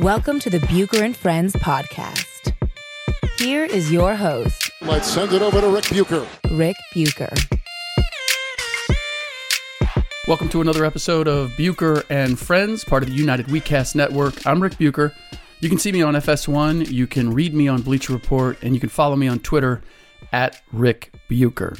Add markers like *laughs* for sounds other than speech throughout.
Welcome to the Bucher and Friends podcast. Here is your host, Let's send it over to Ric Bucher. Ric Bucher. Welcome to another episode of Bucher and Friends, part of the United WeCast Network. I'm Ric Bucher. You can see me on FS1, you can read me on Bleacher Report, and you can follow me on Twitter at Ric Bucher.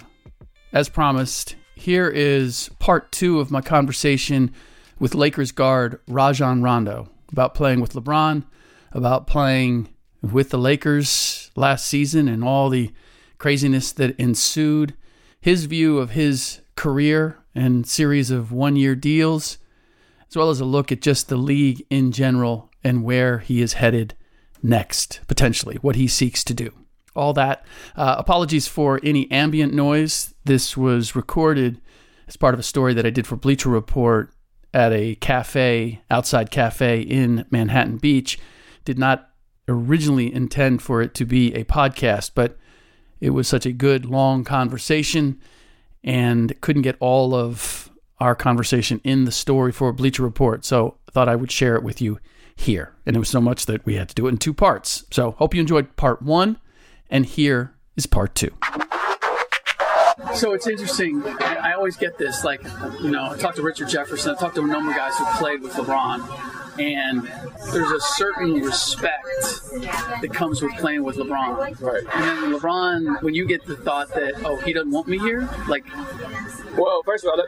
As promised, here is part two of my conversation with Lakers guard Rajon Rondo about playing with LeBron, about playing with the Lakers last season and all the craziness that ensued, his view of his career and series of one year deals, as well as a look at just the league in general and where he is headed next, potentially, what he seeks to do. All that. Uh, apologies for any ambient noise. This was recorded as part of a story that I did for Bleacher Report at a cafe, outside cafe in Manhattan Beach. Did not originally intend for it to be a podcast, but it was such a good long conversation and couldn't get all of our conversation in the story for Bleacher Report. So I thought I would share it with you here. And it was so much that we had to do it in two parts. So hope you enjoyed part one, and here is part two. So it's interesting. I, I always get this. Like, you know, I talked to Richard Jefferson. I talked to a number of guys who played with LeBron, and there's a certain respect that comes with playing with LeBron. Right. And then LeBron, when you get the thought that, oh, he doesn't want me here, like, Well, first of all,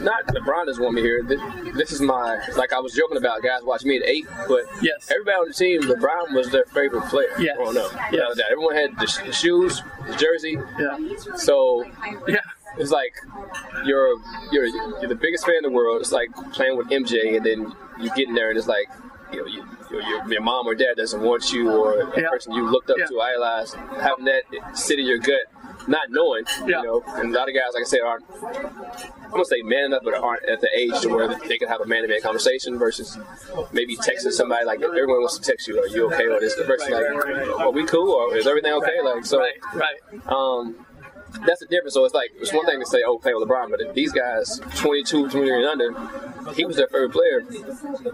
not LeBron doesn't want me here. This, this is my like I was joking about guys watching me at eight, but Yes. everybody on the team, LeBron was their favorite player. Yes. growing up. A. Everyone had the, sh- the shoes, the jersey. yeah, So yeah, it's like you're you're you're the biggest fan in the world. It's like playing with MJ, and then you get in there, and it's like you know you, your, your, your mom or dad doesn't want you, or a Yeah. person you looked up Yeah. to, idolized, having that sit in your gut, not knowing. Yeah. You know, and a lot of guys, like I said, aren't. I'm gonna say man enough, but aren't at the age to where they can have a man-to-man conversation versus maybe texting somebody like everyone wants to text you, "Are you okay?" Or this the person like, "Are we cool?" Or "Is everything okay?" Like so. right, right. Um, that's the difference. So it's like it's one thing to say, "Oh, play with LeBron," but these guys, 22, 20 and under, he was their favorite player.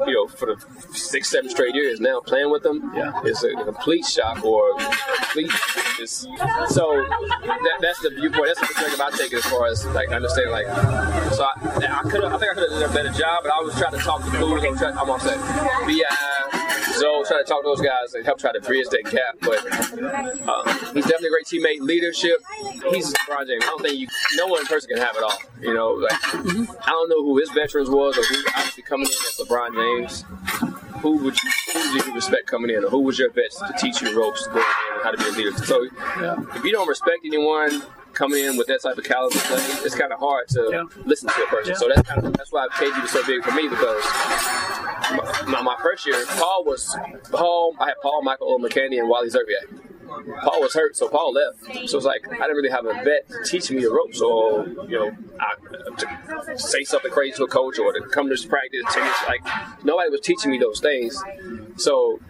You know, for the six, seven straight years. Now playing with them, Yeah. is a complete shock or complete. Just, so that, that's the viewpoint. That's the perspective I take as far as like understanding. Like, so I, I could, I think I could have done a better job, but I was trying to talk to Cool. I'm, trying, I'm on set. Bi, Zoe, trying to talk to those guys and help try to bridge that gap. But uh, he's definitely a great teammate. Leadership, he's LeBron James. I don't think you, no one person can have it all. You know, like I don't know who his veterans was or who obviously coming in as LeBron James. Who would you who did you respect coming in, or who was your vets to teach you ropes to go in and how to be a leader? So if you don't respect anyone coming in with that type of caliber, play, it's kind of hard to Yeah. listen to a person. So that's kind of that's why KG was so big for me because my, my first year, Paul was Paul. I had Paul, Michael Olowokandi, and Wally Szczerbiak. Paul was hurt, so Paul left. So it's like I didn't really have a vet to teach me the ropes, or you know, I, to say something crazy to a coach, or to come to practice. Tennis, like nobody was teaching me those things. So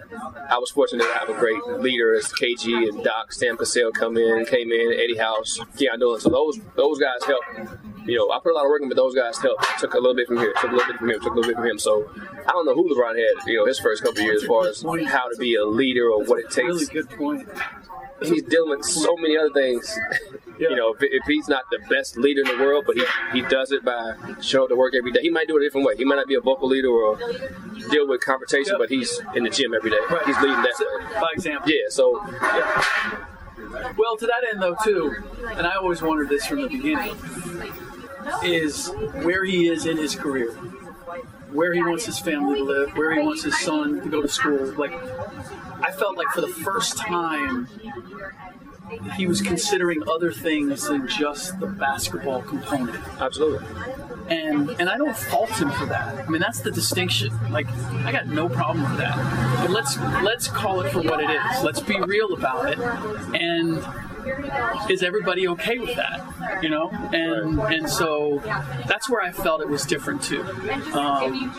I was fortunate to have a great leader as KG and Doc, Sam Cassell come in, came in, Eddie House, Keon Dolan. So those those guys helped. You know, I put a lot of work in, but those guys helped. Took a little bit from here, took a little bit from him, took a little bit from him. So I don't know who LeBron had. You know, his first couple years as far as how to be a leader or what it takes Really good point. He's dealing with so many other things *laughs* Yeah. You know, if, if he's not the best leader in the world, but he, he does it by showing up to work every day. He might do it a different way. He might not be a vocal leader or deal with confrontation, Yeah. but he's in the gym every day. Right. He's leading that So, way. by example. Yeah, so Well, to that end, though, too, and I always wondered this from the beginning, is where he is in his career, where he wants his family to live, where he wants his son to go to school. Like, I felt like for the first time, he was considering other things than just the basketball component. absolutely. and and I don't fault him for that. I mean, that's the distinction. Like, I got no problem with that. But let's let's call it for what it is. Let's be real about it. And is everybody okay with that? You know, and and so that's where I felt it was different too. Um,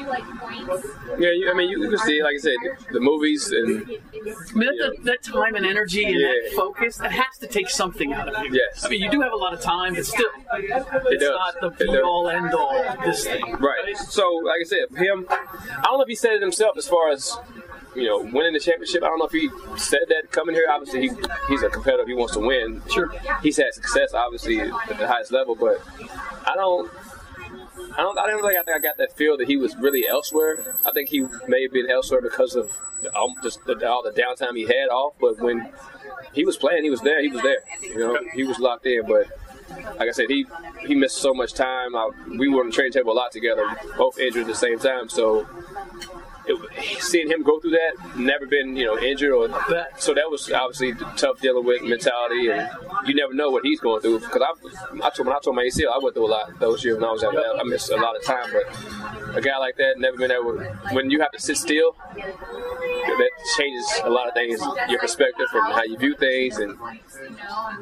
Yeah, you, I mean, you can see, like I said, the movies and I mean, that, that, that time and energy and that focus that has to take something out of you. Yes. I mean, you do have a lot of time, but still, it's does. not the be all end all. This thing. Right. So, like I said, him, I don't know if he said it himself as far as, you know, winning the championship. I don't know if he said that coming here. Obviously, he, he's a competitor. He wants to win. Sure. He's had success, obviously, at the highest level, but I don't. I don't. I don't think. I think I got that feel that he was really elsewhere. I think he may have been elsewhere because of um, just the, all the downtime he had off. But when he was playing, he was there. He was there. You know, he was locked in. But like I said, he he missed so much time. I, we were on the training table a lot together, both injured at the same time. So seeing him go through that, never been you know injured or so that was obviously tough dealing with mentality, and you never know what he's going through. Because I, I told when I told my ACL, I went through a lot those years when I was out there. I missed a lot of time, but a guy like that never been able. When you have to sit still, that changes a lot of things, your perspective from how you view things, and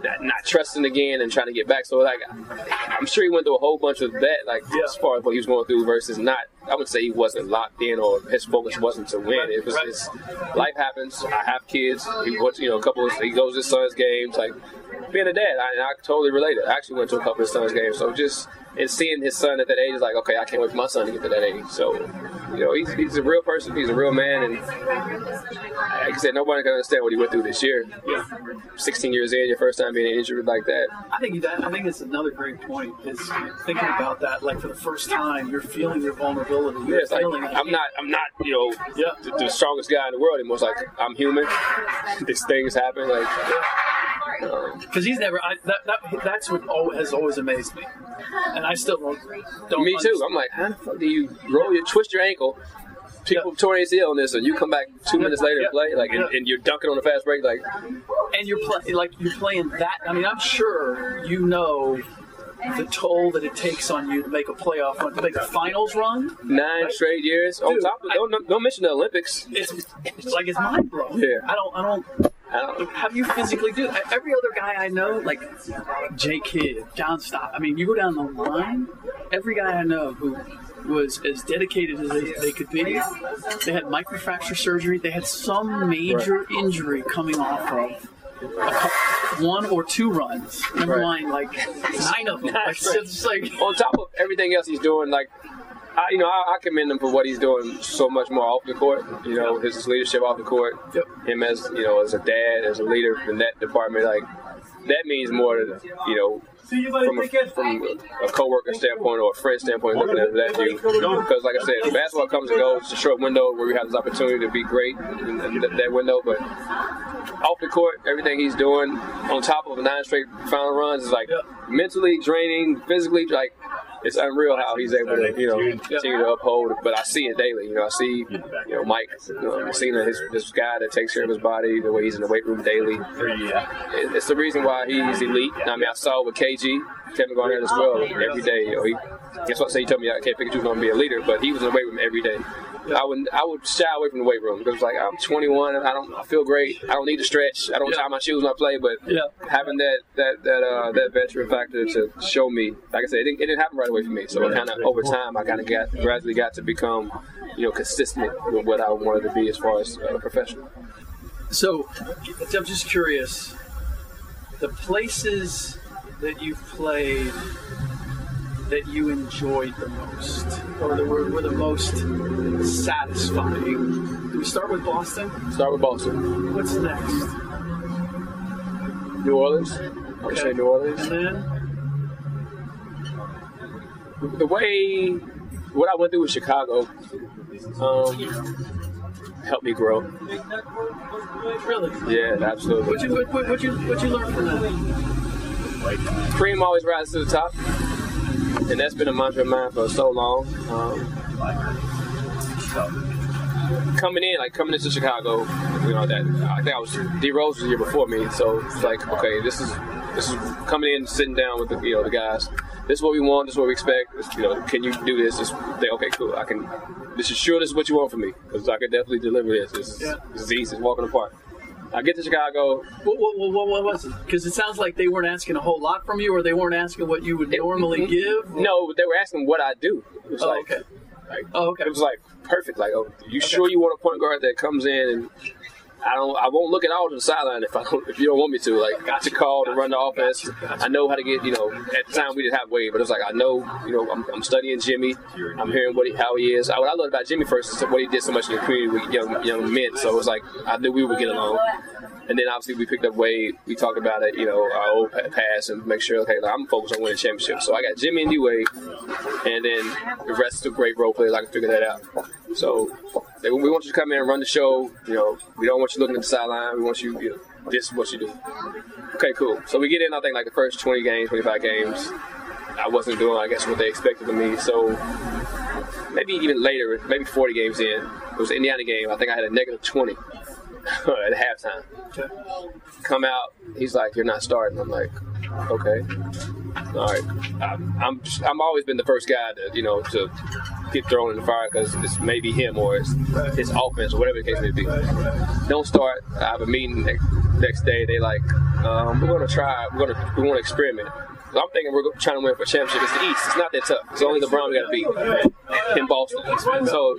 not, not trusting again and trying to get back. So like, I'm sure he went through a whole bunch of that, like as far as what he was going through versus not. I would say he wasn't locked in or his focus wasn't to win. It was just life happens. I have kids. He wants, you know, a couple. Of, he goes to his son's games. Like being a dad, I, I totally related. I actually went to a couple of his son's games. So just and seeing his son at that age is like, okay, I can't wait for my son to get to that age. So, you know, he's, he's a real person. He's a real man, and like I said, nobody can understand what he went through this year. Yeah. 16 years in, your first time being injured like that. I think that I think it's another great point is thinking about that. Like for the first time, you're feeling your vulnerability. You're Yeah, it's like feeling I'm not, I'm not, you know, Yeah. the, the strongest guy in the world anymore. It's like I'm human. *laughs* These things happen. Like, um, because he's never. I, that, that that's what has always amazed me, and I still don't. me too. I'm like, how the fuck do you roll You twist your ankle? People Yeah. torn ACL on this, and you come back two minutes later Yeah. and play, like, and, and you're dunking on a fast break, like, and you're playing like you're playing that. I mean, I'm sure you know the toll that it takes on you to make a playoff run, to make a finals run. nine straight years. On top of, I- don't, don't mention the Olympics. It's, it's like it's mind blowing. Yeah. I don't. I don't. I How do you physically do it? Every other guy I know, like Jay Kidd, John Stockton. I mean, you go down the line. Every guy I know who was as dedicated as they, they could be, they had microfracture surgery. They had some major injury coming off of a cou- one or two runs. Never Right. mind, like nine of them. Like, just like on top of everything else he's doing, like, I, you know, I, I commend him for what he's doing so much more off the court. You know, his leadership off the court, Yep. him as you know, as a dad, as a leader in that department, like that means more than you know. From a, from a co-worker standpoint or a friend standpoint, looking at that view, because like I said, basketball comes and goes. It's a short window where we have this opportunity to be great in, that, window. But off the court, everything he's doing on top of nine straight final runs is like mentally draining, physically like it's unreal how he's able to you know continue to uphold. But I see it daily. You know, I see you know Mike. Uh, you know, seeing his this guy that takes care of his body, the way he's in the weight room daily. It- It's the reason why he's elite. I mean, I saw with KG, Kevin Garnett as well, every day. You know, he, guess what? Say he told me I can't going to be a leader, but he was in the weight room every day. I would I would shy away from the weight room because like I'm 21 and I don't I feel great. I don't need to stretch. I don't tie my shoes when I play, but Yeah. having that that that uh, that veteran factor to show me, like I said, it didn't, it didn't happen right away for me. So kind of over time, I kind of got gradually got to become, you know, consistent with what I wanted to be as far as a professional. So, I'm just curious. The places that you've played that you enjoyed the most, or that were, were the most satisfying. Do we start with Boston? Start with Boston, What's next? New Orleans. Okay. New Orleans. And then the way what I went through with Chicago um, helped me grow. really, Yeah, absolutely. what you what, what, what you what you learn from that? Cream always rises to the top, and that's been a mantra of mine for so long. Um, coming in, like coming into Chicago, you know that I think I was D Rose was the year before me, so it's like okay, this is this is coming in, sitting down with the you know the guys. This is what we want. This is what we expect. This, you know, can you do this? Just they, okay, cool. I can. This is sure. This is what you want from me because I can definitely deliver this. This, is- Yeah. this is easy. It's walking apart. I get to Chicago. What, what, what, what, was it? Because it sounds like they weren't asking a whole lot from you, or they weren't asking what you would normally mm-hmm. give. No, they were asking what I do. It was Oh, like, okay. like, Oh, okay. It was like perfect. Like, oh, you sure you want a point guard that comes in and I don't. I won't look at all to the sideline if I don't. If you don't want me to, like, got to call to run the offense. I know how to get. You know, at the time we didn't have Wade, but it was like I know. You know, I'm, I'm studying Jimmy. I'm hearing what he, how he is. I, What I loved about Jimmy first is what he did so much in the community with young young men. So it was like I knew we would get along. And then obviously we picked up Wade. We talked about it, you know, our old pa- past and make sure, okay, like, I'm focused on winning championships. So I got Jimmy and D Wade, and then the rest are great role players. I can figure that out. So they, we want you to come in and run the show. You know, we don't want you looking at the sideline. We want you, you know, this is what you do. Okay, cool. So we get in, I think, like the first 20 games, 25 games. I wasn't doing, I guess, what they expected of me. So maybe even later, maybe 40 games in, it was the Indiana game. I think I had a negative 20 *laughs* at halftime. Come out, he's like, "You're not starting." I'm like, "Okay, all right." I'm I'm, just, I'm always been the first guy to you know to get thrown in the fire because it's maybe him or it's his offense or whatever the case may be. Don't start. I have a meeting next, next day. They like, um, we're gonna try. We're gonna we want to experiment. So I'm thinking we're trying to win for a championship. It's the East. It's not that tough. It's only LeBron we got to beat in Boston. So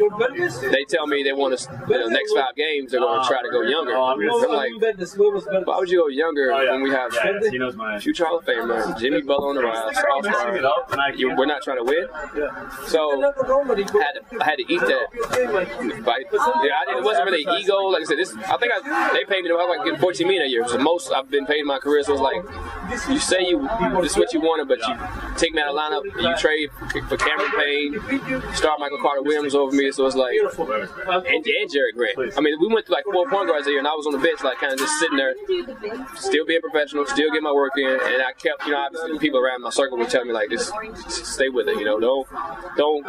they tell me they want us in the next five games. They're going to try to go younger. I'm like, why would you go younger when we have he knows my. future Hall of Famer Jimmy Butler on the rise, All Star? You- We're not trying to win. So I had to, I had to eat that. Yeah, I didn't, it wasn't really ego. Like I said, this I think I, they paid me. I was like getting 14 million a year. It's the most I've been paid in my career. So it's like you say you this is what you wanted, but you take me out of lineup. You trade for Cameron Payne, start Michael Carter Williams over me. So it's like and, and Jerian Grant. I mean, we went through like four point guards a year, and I was on the bench, like kind of just sitting there, still being professional, still getting my work in, and I kept, you know, obviously people around my circle would tell me like, just, just stay with it, you know, don't don't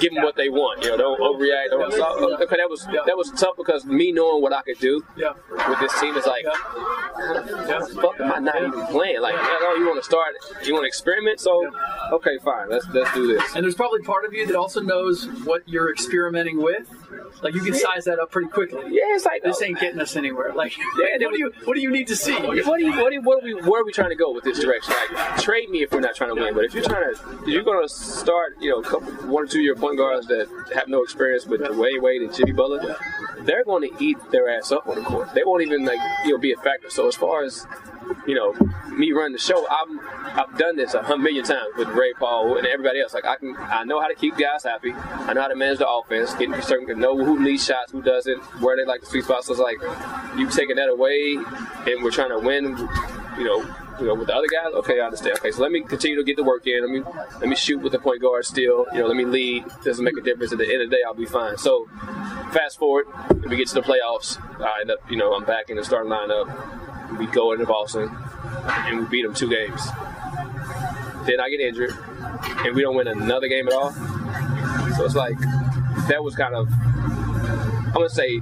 give them what they want, you know, don't overreact. Don't, so, okay, that was that was tough because me knowing what I could do with this team is like, fuck, am I not even playing? Like, oh, you want to start, you want to experiment? So, okay, fine, let's let's do this. And there's probably part of you that also knows what you're experimenting with. Like you can size that up pretty quickly. Yeah, it's like This ain't getting us anywhere. Like, *laughs* Yeah, what do you what do you need to see? What do you, what do you, what are we, where are we trying to go with this direction? Like, trade me if we're not trying to win. But if you're trying to, if you're going to start, you know, a couple, one or two year point guards that have no experience with Wade Wade and Jimmy Butler, they're going to eat their ass up on the court. They won't even like, you know, be a factor. So as far as you know, me running the show, I'm I've done this a hundred million times with Ray Paul and everybody else. Like I can, I know how to keep guys happy. I know how to manage the offense, get certain, to know who needs shots, who doesn't, where they like the sweet spots. So it's like you taking that away, and we're trying to win. You know, you know, with the other guys. Okay, I understand. Okay, so let me continue to get the work in. Let me let me shoot with the point guard still. You know, let me lead. Doesn't make a difference. At the end of the day, I'll be fine. So fast forward, we get to the playoffs. I end up, you know, I'm back in the starting lineup. We go into Boston and we beat them two games. Then I get injured and we don't win another game at all. So it's like that was kind of I'm gonna say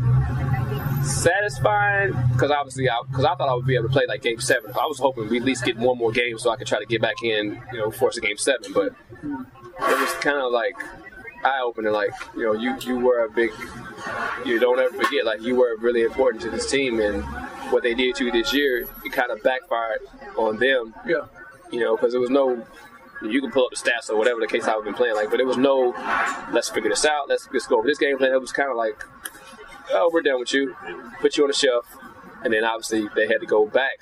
satisfying because obviously I because I thought I would be able to play like game seven. I was hoping we at least get one more game so I could try to get back in, you know, force a game seven. But it was kind of like eye opening. Like you know, you you were a big. You don't ever forget, like you were really important to this team, and what they did to you this year, it kind of backfired on them. Yeah. You know, because there was no. You can pull up the stats or whatever the case I've been playing like, but there was no. Let's figure this out. Let's just go over this game plan. It was kind of like, oh, we're done with you. Put you on the shelf, and then obviously they had to go back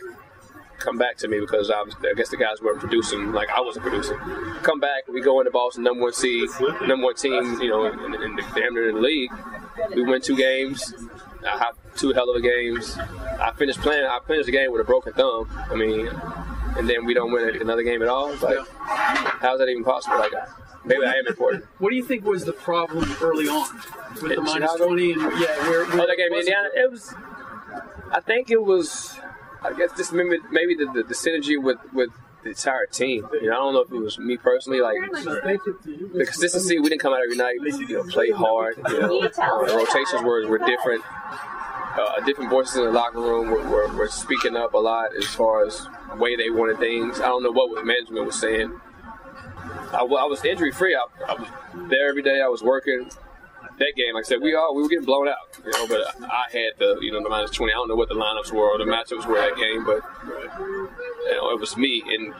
come back to me because I, was, I guess the guys weren't producing like I wasn't producing. Come back, we go into Boston, number one seed, number one team, you know, in, in the damn near in the league. We win two games. I have two hell of a games. I finished playing. I finished the game with a broken thumb. I mean, and then we don't win another game at all. It's like, how's that even possible? Like, maybe I am important. What do you think was the problem early on with the In minus Chicago? twenty and yeah, where, where Oh, that game in? Indiana. It was. I think it was. I guess just maybe maybe the, the, the synergy with with the entire team. You know, I don't know if it was me personally, like the consistency. We didn't come out every night. You know, play hard. You know, the rotations were were different. Uh, different voices in the locker room were, were, were speaking up a lot as far as the way they wanted things. I don't know what management was saying. I, I was injury free. I, I was there every day. I was working. That game, like I said, we all we were getting blown out, you know. But I had the you know the minus twenty. I don't know what the lineups were or the matchups were that game, but it was me. And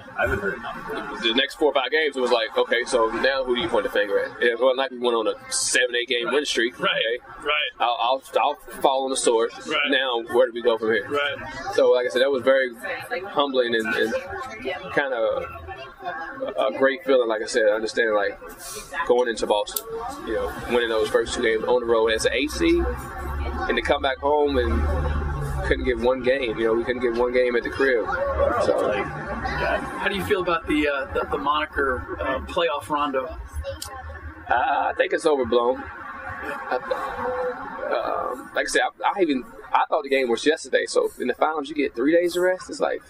the next four or five games, it was like, okay, so now who do you point the finger at? It wasn't like we went on a seven, eight game win streak. Right, Okay? right. I'll, I'll, I'll fall on the sword. Right. Now, where do we go from here? Right. So, like I said, that was very humbling and, and kind of a, a great feeling. Like I said, understanding like going into Boston, you know, winning those first two games on the road as an AC, and to come back home and couldn't get one game. You know, we couldn't get one game at the crib. So, How do you feel about the uh, the, the moniker uh, playoff Rondo? uh, I think it's overblown. Um, like I said, I, I even I thought the game was yesterday. So in the finals, you get three days of rest. It's like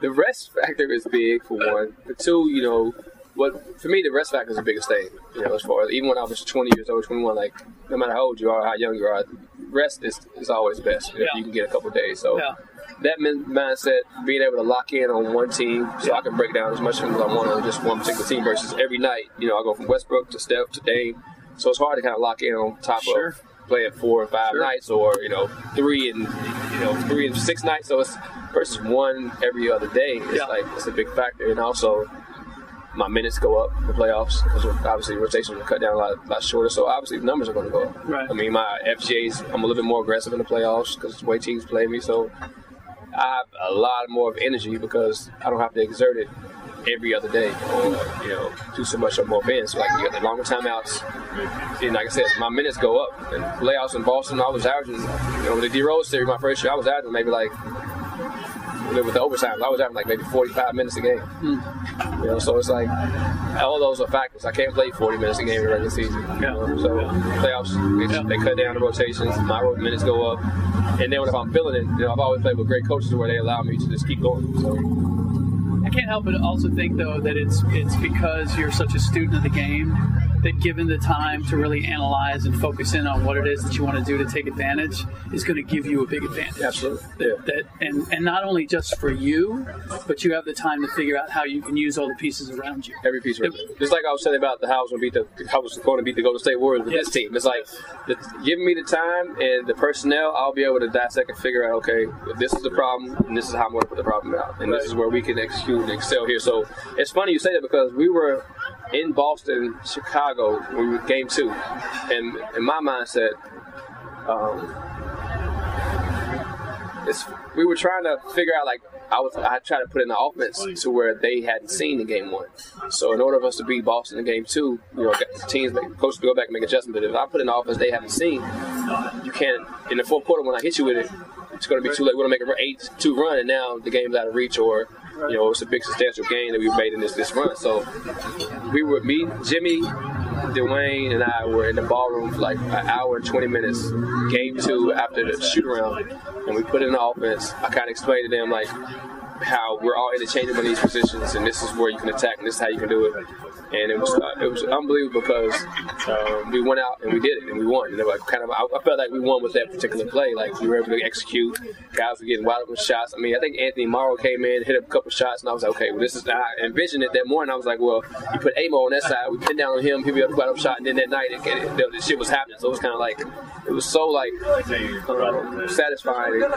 the rest factor is big for one. For two, you know, what for me the rest factor is the biggest thing. You know, as far as even when I was 20 years old, 21, like no matter how old you are, how young you are, rest is, is always best if Yeah. you can get a couple days. So. Yeah. That min- mindset, being able to lock in on one team, so I can break down as much as I want on just one particular team versus every night. You know, I go from Westbrook to Steph to Dame, so it's hard to kind of lock in on top Sure. of playing four or five Sure. nights, or you know, three and you know, three and six nights. So it's versus one every other day. It's Yeah. like it's a big factor, and also my minutes go up in the playoffs because obviously rotations will cut down a lot, lot shorter. So obviously the numbers are going to go up. Right. I mean, my FGA's I'm a little bit more aggressive in the playoffs because the way teams play me. So I have a lot more of energy because I don't have to exert it every other day or you know do so much on both ends. So like you got the longer timeouts. And like I said, my minutes go up. And playoffs in Boston, I was averaging, you know, with the D Rose series my first year, I was averaging maybe like with the overtime, I was having like maybe 45 minutes a game. Hmm. You know, so it's like all those are factors. I can't play 40 minutes a game in the regular season. You know? So playoffs, they, Yeah. they cut down the rotations. My minutes go up, and then if I'm feeling it, you know, I've always played with great coaches where they allow me to just keep going. So I can't help but also think though that it's it's because you're such a student of the game that given the time to really analyze and focus in on what it is that you want to do to take advantage is going to give you a big advantage. Absolutely. That, that and and not only just for you, but you have the time to figure out how you can use all the pieces around you. every piece it. Just like I was saying about the how I was going to beat the how was going to beat the Golden State Warriors with Yes. this team. It's like the, giving me the time and the personnel, I'll be able to dissect and figure out. Okay, if this is the problem, and this is how I'm going to put the problem out, and this is where we can execute excel here. So it's funny you say that because we were in Boston, Chicago, when we were game two, and in my mindset. Um, it's, we were trying to figure out like I was I tried to put in the offense to where they hadn't seen in game one. So in order for us to beat Boston in game two, you know, teams make to go back and make adjustments. But if I put in the offense they haven't seen, you can't in the fourth quarter when I hit you with it, it's going to be too late. We're going to make an eight two run, and now the game's out of reach, or you know, it's a big substantial gain that we've made in this this run. So we were me, Jimmy, Dwayne, and I were in the ballroom for like an hour and 20 minutes, game two after the shoot around, and we put in the offense. I kind of explained to them like how we're all interchangeable in these positions, and this is where you can attack, and this is how you can do it. And it was uh, it was unbelievable because um, we went out and we did it, and we won. And like kind of I, I felt like we won with that particular play. Like we were able to execute. Guys were getting wide open shots. I mean, I think Anthony Morrow came in, hit a couple shots, and I was like, okay, well, this is. I envisioned it that morning. I was like, well, you put Amo on that side, we pin down on him, he'll be able to wide open shot, and then that night, it, it, it, the shit was happening. So it was kind of like it was so like satisfying, and,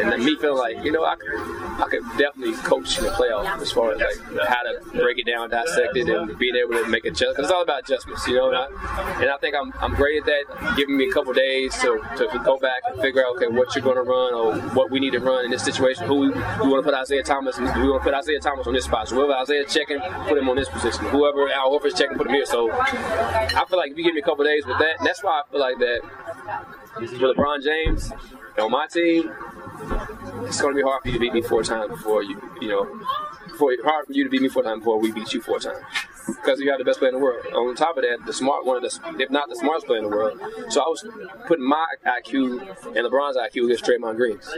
and, and me feeling like you know I could, I could definitely coach in the playoffs as far as like how to break it down, dissect it, and being able to make adjustments. Because it's all about adjustments, you know. And I, and I think I'm, I'm great at that. Giving me a couple days to, to go back and figure out okay what you're going to run or what we need to run in this situation. Who we, we want to put Isaiah Thomas? We want to put Isaiah Thomas on this spot. So whoever Isaiah checking, put him on this position. Whoever Al Horford's checking, put him here. So I feel like if you give me a couple days with that, that's why I feel like that with LeBron James on my team, it's going to be hard for you to beat me four times before you, you know, before hard for you to beat me four times before we beat you four times. Because you have the best player in the world. On top of that, the smart one of the, if not the smartest player in the world. So I was putting my IQ and LeBron's IQ against Draymond Green's.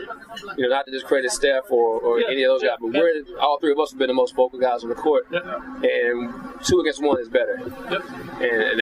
You know, not to discredit Steph or, or any of those guys, but we're all three of us have been the most vocal guys on the court, and two against one is better. And, and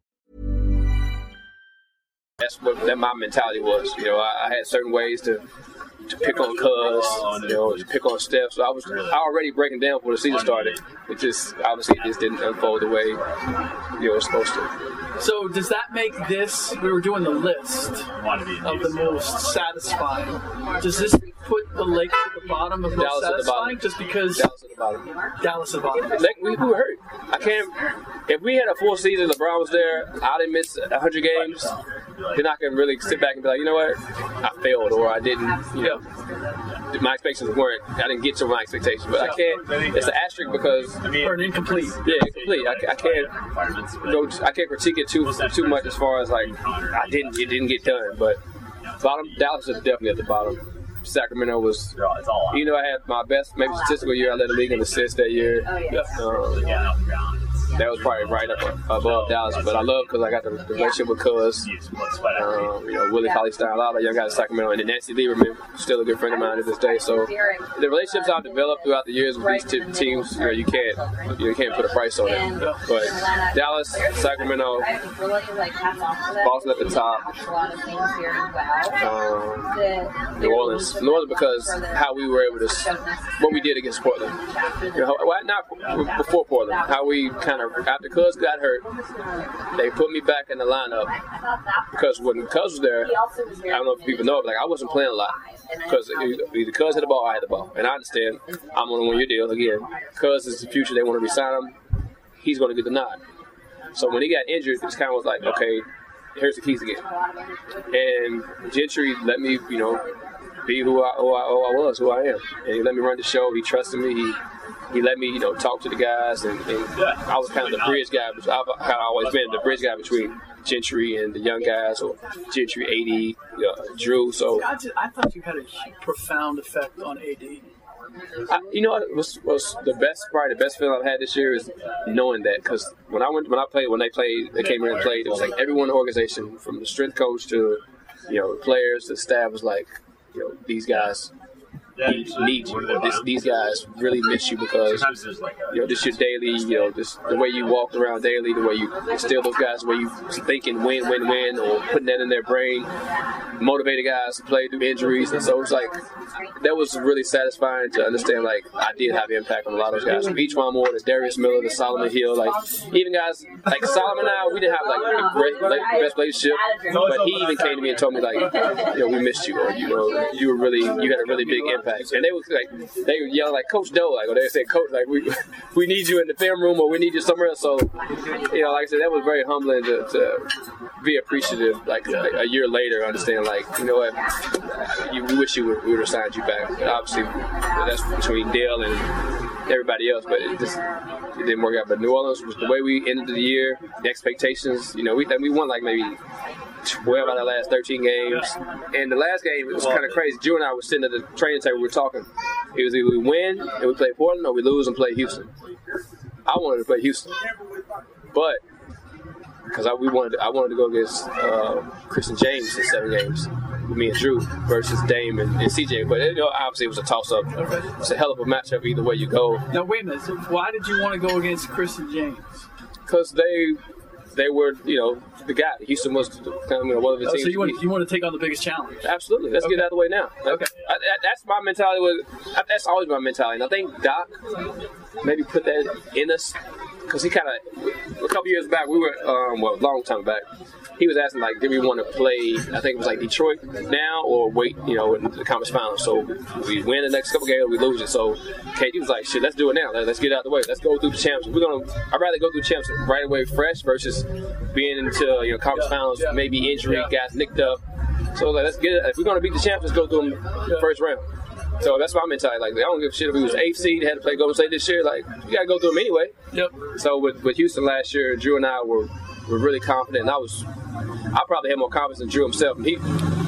That's what that my mentality was. You know, I, I had certain ways to to pick on Cuz, you know, to pick on Steph. So I was already breaking down before the season started. It just obviously it just didn't unfold the way you know it was supposed to. So does that make this? We were doing the list of the most satisfying. Does this put the Lakers at the bottom of most Dallas at the satisfying? bottom. Just because Dallas at the bottom. Dallas at the bottom. Like, we, we were hurt. I can't. If we had a full season, LeBron was there. I didn't miss hundred games. Then I can really sit back and be like, you know what, I failed or I didn't. You know, my expectations weren't. I didn't get to my expectations. But I can't. It's an asterisk because Or an incomplete. yeah, complete. I, I can't go. I can't critique it too too much as far as like I didn't. It didn't get done. But bottom Dallas is definitely at the bottom. Sacramento was, you know, I had my best maybe statistical year. I led the league in assists that year. Um, that was probably right up above Dallas, but I love because I got the, the relationship with Cuz, um, you know, Willie Cauley-Stein. a lot of guys in Sacramento, and then Nancy Lieberman, still a good friend of mine to this day. So the relationships I've developed throughout the years with these two teams, you know, you can't you can't put a price on it. But Dallas, Sacramento, Boston at the top, um, New Orleans, New Orleans because how we were able to, what we did against Portland. You know, not before Portland, how we kind of after Cuz got hurt, they put me back in the lineup because when Cuz was there, I don't know if people know, but like I wasn't playing a lot because either Cuz had the ball, I had the ball, and I understand I'm going to win your deal again. Cuz is the future; they want to resign him. He's going to get the nod. So when he got injured, it's kind of was like, okay, here's the keys again. And Gentry let me, you know, be who I, who I, who I was, who I am. And he let me run the show. He trusted me. He he let me, you know, talk to the guys, and, and I was kind of the bridge guy. I've kind of always been the bridge guy between Gentry and the young guys, or Gentry, AD, uh, Jrue. So I, just, I thought you had a profound effect on AD. I, you know what was, was the best probably the best feeling I've had this year is knowing that because when I went when I played when they played they came here and played it was like everyone in the organization from the strength coach to you know the players the staff was like you know these guys need, you this, these guys really miss you because you know this your daily you know this the way you walk around daily the way you instill those guys the way you thinking win win win or putting that in their brain motivated guys to play through injuries and so it's like that was really satisfying to understand like I did have impact on a lot of those guys. From E'Twaun Moore, there's Darius Miller, the Solomon Hill, like even guys like Solomon and I, we didn't have like the great like, best relationship, but he even came to me and told me like, you know, we missed you, or you know, you were really you had a really big impact. And they was like they were yelling like Coach Doe, like or they said Coach, like we *laughs* we need you in the film room or we need you somewhere else. So you know, like I said, that was very humbling to, to be appreciative. Like a, a year later, understand like you know what, you, wish you would, we would have signed you back. But Obviously, that's between Dale and everybody else, but it just it didn't work out. But New Orleans was the way we ended the year, the expectations. You know, we we won like maybe 12 out of the last 13 games. And the last game, it was kind of crazy. Jrue and I were sitting at the training table, we were talking. It was either we win and we play Portland or we lose and play Houston. I wanted to play Houston. But because I, we wanted, I wanted to go against uh, Chris and James in seven games with me and Jrue versus Dame and, and CJ. But you know, obviously it was a toss up. It's a hell of a matchup either way you go. Now wait a minute. So why did you want to go against Chris and James? Because they they were, you know, the guy. Houston was kind of you know, one of the Oh, teams. so you want you want to take on the biggest challenge? Absolutely. Let's get out of the way now. Okay. I, that, that's my mentality. With, that's always my mentality. And I think Doc maybe put that in us because he kind of a couple years back, we were um, well, a long time back. He was asking like, did we want to play? I think it was like Detroit now or wait, you know, in the conference finals. So we win the next couple games, we lose it. So KG was like, shit, let's do it now. Let's get out of the way. Let's go through the champs. We're gonna. I'd rather go through champs right away, fresh, versus being into you know conference finals, maybe injury, guys nicked up. So like, let's get it. If we're gonna beat the champs, let's go through them first round. So that's my mentality. Like, I don't give a shit if we was eighth seed, had to play Golden State this year. Like, you gotta go through them anyway. Yep. So with, with Houston last year, Drew and I were, were really confident. And I was, I probably had more confidence than Jrue himself. And he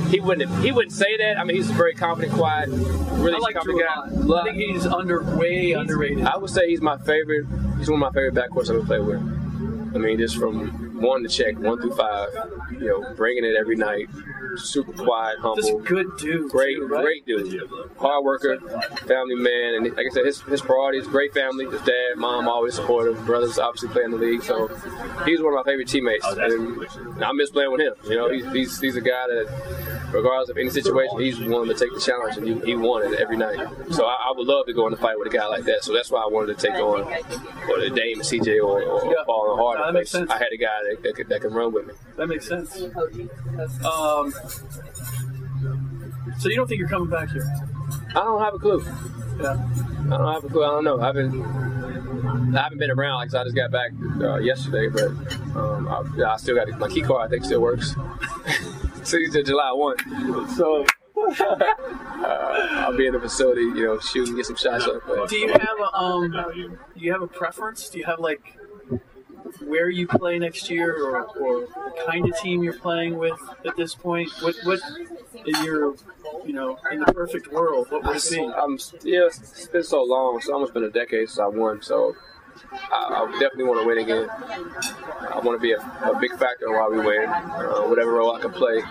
he wouldn't he wouldn't say that. I mean, he's a very confident, quiet, really I like confident Jrue guy. I think he's under way underrated. I would say he's my favorite. He's one of my favorite backcourts I've ever played with. I mean, just from one to check, one through five, you know, bringing it every night, super quiet, humble. Just a good dude. Great, too, right? great dude. Hard worker, family man, and like I said, his his priorities, great family. His dad, mom, always supportive. Brothers obviously play in the league, so he's one of my favorite teammates. Oh, and I miss playing with him. You know, he's he's, he's a guy that, regardless of any situation, he's willing to take the challenge, and he, he won it every night. So I, I would love to go in a fight with a guy like that. So that's why I wanted to take on whether Dame and CJ or, or Yeah. Paul and Harden. That makes sense. I had a guy that, that, could, that can run with me. That makes sense. Um, so you don't think you're coming back here? I don't have a clue. Yeah. I don't have a clue. I don't know. I haven't. I haven't been around. Like I I just got back uh, yesterday, but um, I, I still got my key card. I think still works. *laughs* Since July one, so uh, I'll be in the facility, you know, shooting, get some shots up. But Do you have a um? Do you have a preference? Do you have like where you play next year, or, or the kind of team you're playing with at this point? What what in your you know in the perfect world? What would it be? I'm yeah. It's been so long. It's almost been a decade since I won. So I, I definitely want to win again. I want to be a, a big factor while we win. Uh, whatever role I can play.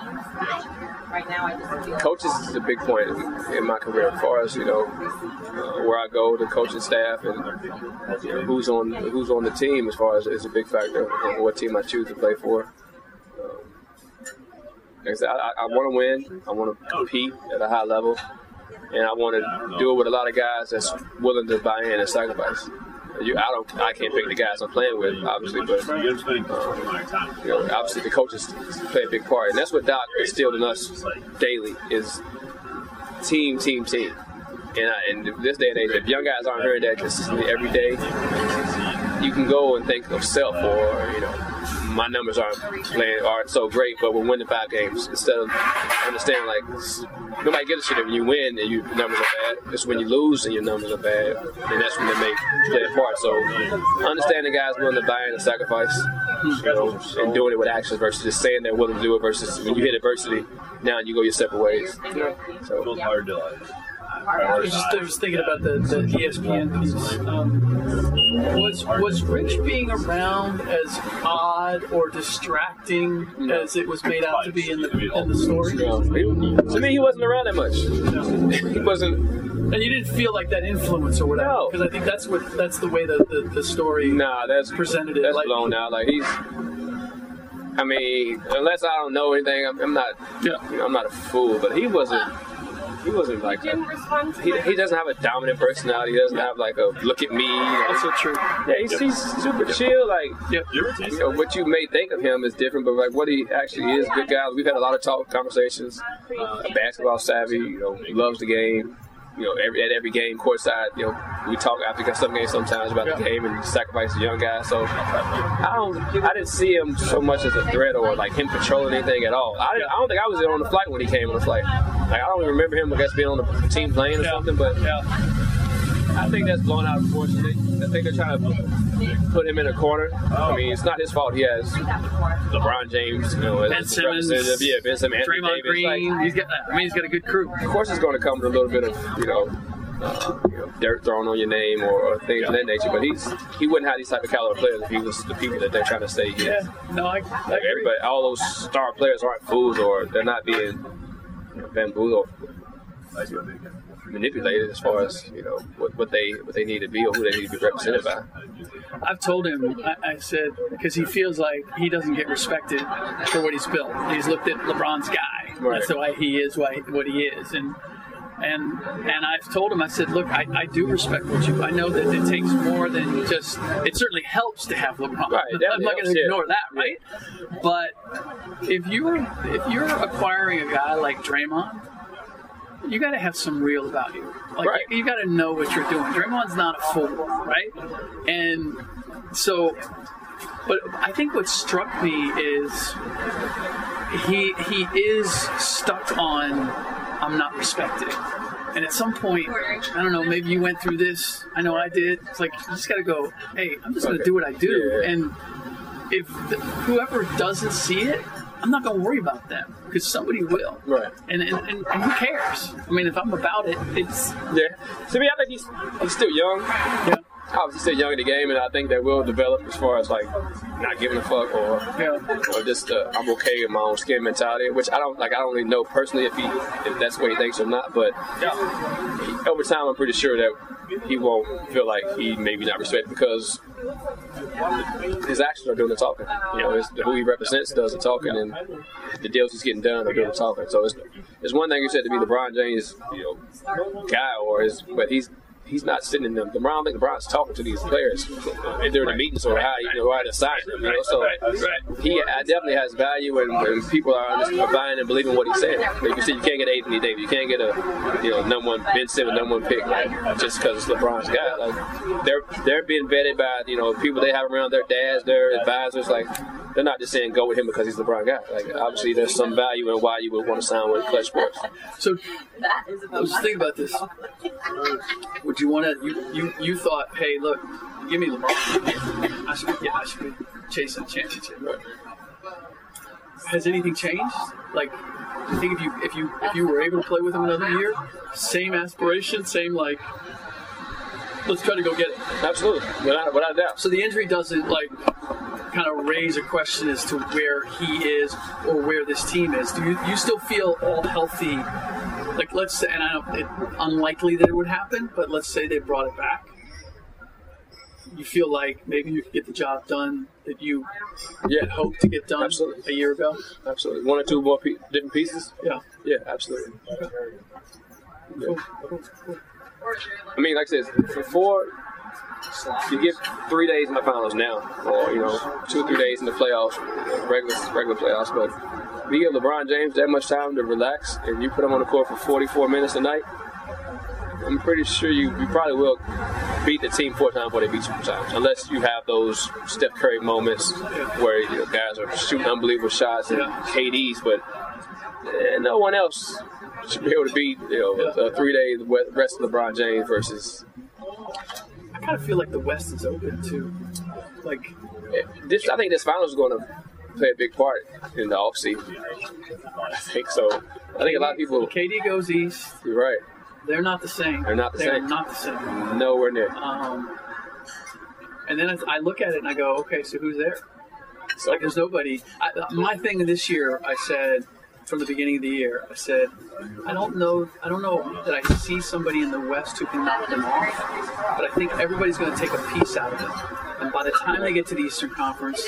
Coaches is a big point in, in my career as far as you know uh, where I go, the coaching staff, and you know, who's on who's on the team as far as is a big factor in what team I choose to play for. Um, I said, I, I want to win. I want to compete at a high level, and I want to do it with a lot of guys that's willing to buy in and sacrifice. You, I don't, I can't pick the guys I'm playing with, obviously, but um, you know, obviously the coaches play a big part, and that's what Doc instilled in us daily is team, team, team. And, I, and this day and age, if young guys aren't hearing that consistently every day, you can go and think of self or you know my numbers aren't playing aren't so great, but we're winning five games instead of understanding like nobody gives a shit if you win and your numbers are bad. It's when you lose and your numbers are bad, and that's when they make play a part. So understanding guys willing to buy in and sacrifice, you know, and doing it with actions versus just saying they're willing to do it versus when you hit adversity, now you go your separate ways. So I was just, I was thinking about the, the ESPN piece. Um, was was Rich being around as odd or distracting as it was made out to be in the in the story? you know, he- to me, he wasn't around that much. *laughs* he wasn't. And you didn't feel like that influence or whatever, No. because I think that's what that's the way that the, the story. Nah, that's Presented it That's like- blown out. Like he's. I mean, unless I don't know anything, I'm, I'm not. Yeah. You know, I'm not a fool, but he wasn't. He wasn't like. A, he, he doesn't have a dominant personality. He doesn't have like a look at me. like- Also true. yeah, he's, he's super chill. Like, Yep. you know, what you may think of him is different, but like what he actually is, good guy. We've had a lot of talk, conversations. Uh, basketball savvy. You know, loves the game. You know, every, at every game, courtside. You know, we talk after some games sometimes about the game and sacrifice the young guys. So I don't, I didn't see him so much as a threat or like him controlling anything at all. I, I don't think I was on the flight when he came on the flight. Like I don't even remember him, I guess, being on the team plane or something. But I think that's blown out of proportion. I think they're trying to put him in a corner. I mean, it's not his fault. He has LeBron James, you know, Ben Simmons. Yeah, Ben Simmons, Draymond Green. Like, he's got. I mean, he's got a good crew. of course, it's going to come with a little bit of you know, uh, you know dirt thrown on your name or, or things of that nature. But he's he wouldn't have these type of caliber players if he was the people that they're trying to say. Yeah. No, I, I Like everybody, all those star players aren't fools or they're not being bamboozled, manipulated as far as you know what, what they what they need to be or who they need to be represented by. I've told him, I, I said, because he feels like he doesn't get respected for what he's built. He's looked at LeBron's guy. Right. That's why he is why, what he is. And And and I've told him, I said, look, I, I do respect what you. I know that it takes more than just. It certainly helps to have LeBron. Right, I'm not going to ignore that, right? But if you're if you're acquiring a guy like Draymond, you got to have some real about you. Like Right. you, you got to know what you're doing. Draymond's not a fool, right? And so, but I think what struck me is he he is stuck on I'm not respected. And at some point, I don't know, maybe you went through this. I know I did. It's like you just got to go. Hey, I'm just going to do what I do. Yeah. And if the, whoever doesn't see it, I'm not going to worry about them because somebody will. Right. And, and, and, and who cares? I mean, if I'm about it, it's Yeah. To me, I think he's he's still young. yeah, Obviously, still young in the game, and I think that will develop as far as like not giving a fuck or yeah. or just uh, I'm okay with my own skin mentality, which I don't like. I don't really know personally if he if that's what he thinks or not, but he, over time, I'm pretty sure that he won't feel like he maybe not respected because his actions are doing the talking. You know, who he represents does the talking, and the deals he's getting done are doing the talking. So it's it's one thing you said to be LeBron James, you know, guy, or his, but he's. He's not sitting in them. LeBron, I think LeBron's talking to these players during the meetings or how you know how to sign them. You know, so he uh, definitely has value, and, and people are, buying and believing what he's saying. Like you said, you can't get Anthony Davis, you can't get a you know number one Ben Simmons, number one pick like, just because it's LeBron's guy. Like they're they're being vetted by you know people they have around their dads, their advisors. Like they're not just saying go with him because he's the LeBron guy. Like obviously there's some value in why you would want to sign with Clutch Sports. So I was thinking about this. *laughs* Would you want to? You, you you thought, hey, look, give me LeBron. I should be, yeah, I should be chasing a championship. Has anything changed? Like, I think if you if you if you were able to play with him another year, same aspiration, same like, let's try to go get it. Absolutely, without without a doubt. So the injury doesn't like kind of raise a question as to where he is or where this team is. Do you, you still feel all healthy? Like let's say, and I know it unlikely that it would happen, but let's say they brought it back. You feel like maybe you could get the job done that you Yeah, hoped to get done Absolutely. a year ago. absolutely. One or two more pe- different pieces. Yeah. Yeah, absolutely. Yeah. I mean, like I said, before you get three days in the finals now, or you know, two or three days in the playoffs, regular regular playoffs. But if you give LeBron James that much time to relax, and you put him on the court for 44 minutes a night, I'm pretty sure you, you probably will beat the team four times before they beat you four times, unless you have those Steph Curry moments where you know, guys are shooting unbelievable shots and Yeah. KDs, but no one else should be able to beat you know a three day rest of LeBron James versus I kind of feel like the West is open too. Like this. I think this finals is going to play a big part in the offseason. I think so. I think a lot of people. KD goes east, You're right. they're not the same. They're not the same. They're same. not the same. Nowhere near. Um, and then I I look at it and I go, okay, so who's there? So Like, there's nobody. I, my thing this year, I said from the beginning of the year, I said, I don't know, I don't know that I see somebody in the West who can knock them off, but I think everybody's going to take a piece out of it. And by the time they get to the Eastern Conference,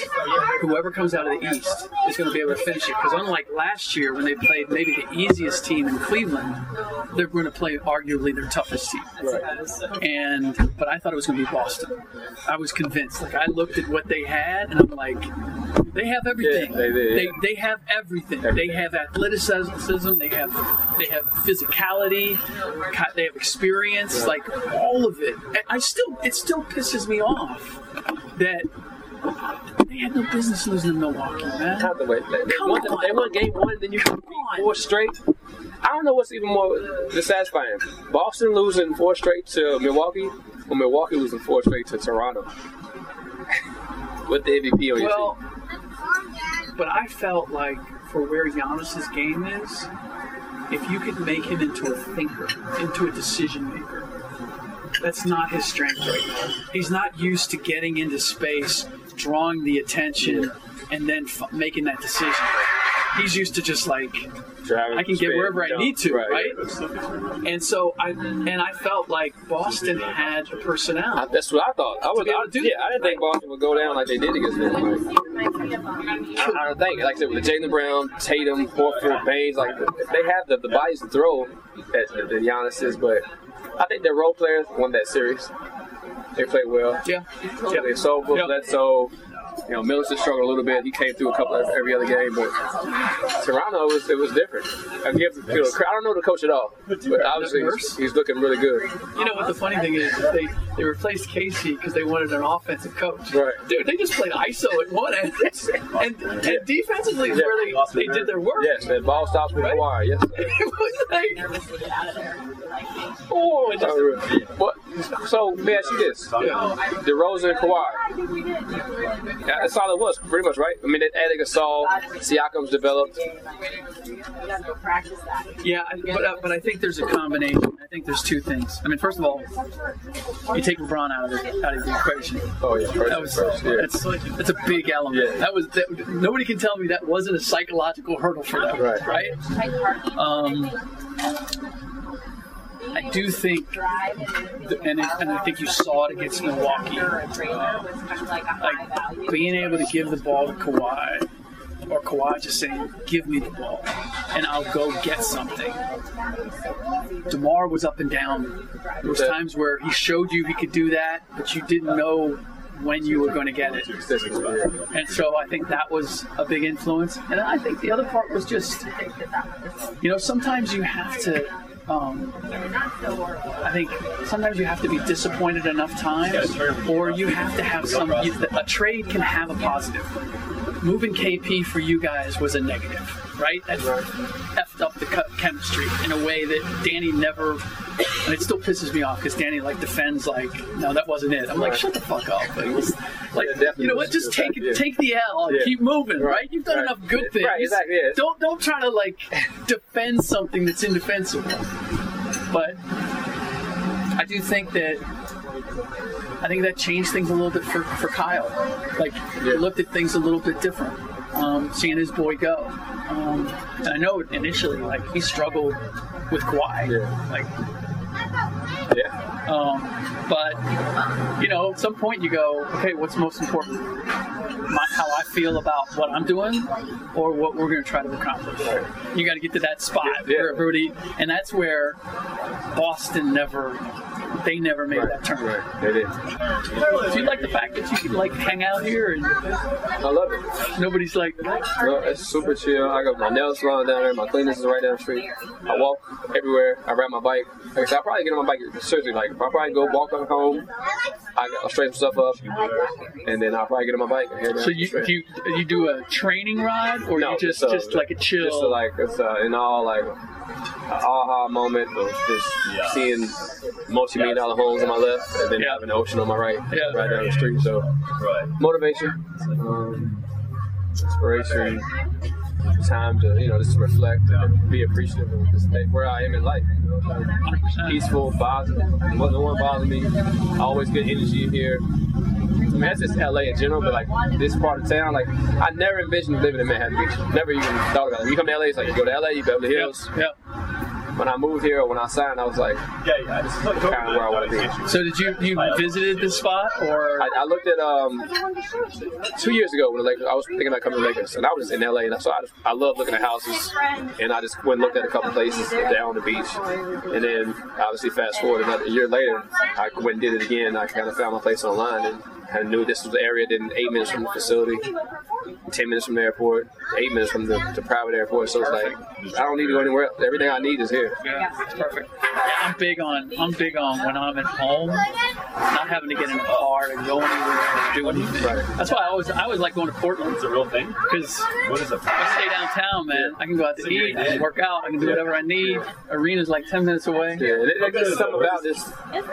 whoever comes out of the East is going to be able to finish it. Because unlike last year when they played maybe the easiest team in Cleveland, they're going to play arguably their toughest team. And but I thought it was going to be Boston. I was convinced. Like I looked at what they had, and I'm like, they have everything. Yeah, they They, yeah. they have everything. Everything. They have athleticism. They have they have physicality. They have experience. Like all of it. And I still it still pisses me off that they had no business losing to Milwaukee, man. Have to wait. They, Come won, on. they won game one, then you beat on. four straight. I don't know what's even more dissatisfying: Boston losing four straight to Milwaukee, or Milwaukee losing four straight to Toronto. With the MVP on your Well, team. but I felt like for where Giannis's game is, if you could make him into a thinker, into a decision maker, that's not his strength right now. He's not used to getting into space, drawing the attention, and then f- making that decision. he's used to just like Driving, I can get wherever I need to, right? yeah. And so I and I felt like Boston had a I, personality. that's what I thought. I was, I, do yeah, I didn't think Boston would go down like they did against them. Like, I, I don't think, like I said, with the Jaylen Brown, Tatum, Horford, Baynes, like they have the, the bodies to throw at the, the Giannis's, but I think the role players won that series. They played well. Yeah, Yeah, they sold Yeah. Bledsoe. You know, Middleton struggled a little bit. He came through a couple of every other game, but Toronto was it was different. I give you know, I don't know the coach at all, but obviously he's, he's looking really good. You know what the funny thing is? They they replaced Casey because they wanted an offensive coach. Right. Dude, they just played ISO at one end, *laughs* and, and defensively is where they, they did their work. Yes, that ball stops with Kawhi. Yes. *laughs* It was like, oh, oh it just, What? So let me ask you this: DeRozan and Kawhi. Yeah, That's all it was, pretty much, right? I mean, they added Gasol, Siakam's developed. yeah, but uh, but I think there's a combination. I think there's two things. I mean, first of all, you take LeBron out of the out of the equation. Oh yeah, first, That was first, yeah. that's that's a big element. Yeah. That was that, nobody can tell me that wasn't a psychological hurdle for them, Right. right? Um, I do think, th- and, it, and I think you saw it against Milwaukee, uh, like being able to give the ball to Kawhi, or Kawhi just saying, "Give me the ball, and I'll go get something." DeMar was up and down. There was times where he showed you he could do that, but you didn't know when you were going to get it. And so I think that was a big influence. And I think the other part was just, you know, sometimes you have to. Um, I think sometimes you have to be disappointed enough times, or you have to have some. You, a trade can have a positive. Moving KP for you guys was a negative, right? That effed up the chemistry in a way that Danny never. And it still pisses me off because Danny like defends like, no, that wasn't it. I'm like, shut the fuck up. Like, like, Yeah, you know what? Just take fact, take the L and Yeah. keep moving, right? Right. You've done Right. enough good things. Right, exactly, yeah. Don't don't try to like defend something that's indefensible. But I do think that I think that changed things a little bit for, for Kyle. Like he looked at things a little bit different. Um, seeing his boy go. Um, and I know initially like he struggled with Kawhi. Yeah. Like Yeah. um, but you know, at some point you go, okay, what's most important? My, how I feel about what I'm doing, or what we're going to try to accomplish. You got to get to that spot Yeah. where everybody, and that's where Boston never, they never made that turn. Right. They did. Do you like the fact that you can like hang out here and I love it. nobody's like, No, it's super chill. I got my nails salon down there. My cleaners is right down the street. I walk everywhere. I ride my bike. Like I said, I probably get on my bike seriously. Like I probably go walk home. I I'll straighten some stuff up, and then I'll probably get on my bike and head down so you street. you you do a training ride, or No, you just it's, just like a chill? Just a, like it's uh, in all like an aha moment of just seeing multi-million dollar homes on my left and then Yeah. having the ocean on my right, Yeah. right down the street. So motivation, um, inspiration, time to you know just reflect and be appreciative of this day, where I am in life. You know, like, 100%. peaceful, positive. No one bothers me. Always good energy here. I mean, that's just LA in general, but like this part of town, like I never envisioned living in Manhattan Beach. Never even thought about it. When you come to LA, it's like you go to LA, you Beverly Hills. Yeah. When I moved here, or when I signed, I was like, yeah this is kind of where I want to be. So did you you visited this spot or? I, I looked at um two years ago when the Lakers. I was thinking about coming to the Lakers, and I was in LA, and so I, I love looking at houses, and I just went and looked at a couple places down on the beach, and then obviously fast forward another year later, I went and did it again. I kind of found my place online, and I knew this was the area. Then eight minutes from the facility, ten minutes from the airport, eight minutes from the, the private airport. So it's like I don't need to go anywhere else. Everything I need is here. Yeah, it's perfect. Yeah, I'm big on I'm big on when I'm at home, not having to get in a car and go anywhere or do anything. Right. That's why I always I always like going to Portland. It's a real thing because what is it? I stay downtown, man. I can go out to eat, I can work out, I can do whatever I need. Arena's like ten minutes away. Yeah, and it, there's just something about this,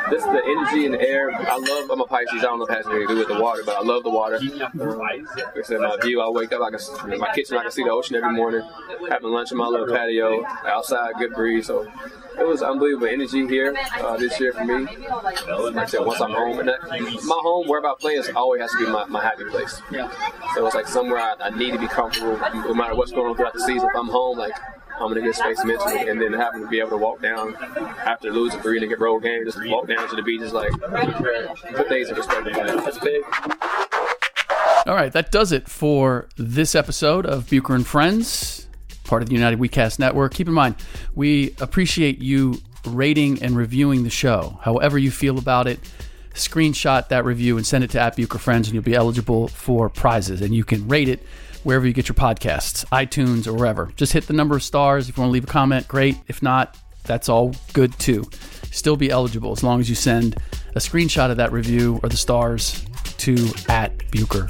this the energy in the air. I love. I'm a Pisces. I don't know if it has anything to do with the water, but I love the water. Like I said, my, view. I wake up, I can my kitchen, I can see the ocean every morning. Having lunch in my little patio outside, good breeze. So it was unbelievable energy here uh, this year for me. Like I said, once I'm home, and that, my home, wherever I play, is always has to be my, my happy place. Yeah. So it's like somewhere I, I need to be comfortable, no matter what's going on throughout the season. If I'm home, like I'm in a good space mentally, and then having to be able to walk down after losing three and get road game, just walk down to the beach, is like put things in perspective. That's big. All right, that does it for this episode of Bucher and Friends, part of the United WeCast Network. Keep in mind, we appreciate you rating and reviewing the show. However you feel about it, screenshot that review and send it to at Bucher Friends, and you'll be eligible for prizes. And you can rate it wherever you get your podcasts, iTunes or wherever. Just hit the number of stars. If you want to leave a comment, great. If not, that's all good too. Still be eligible as long as you send a screenshot of that review or the stars to at Bucher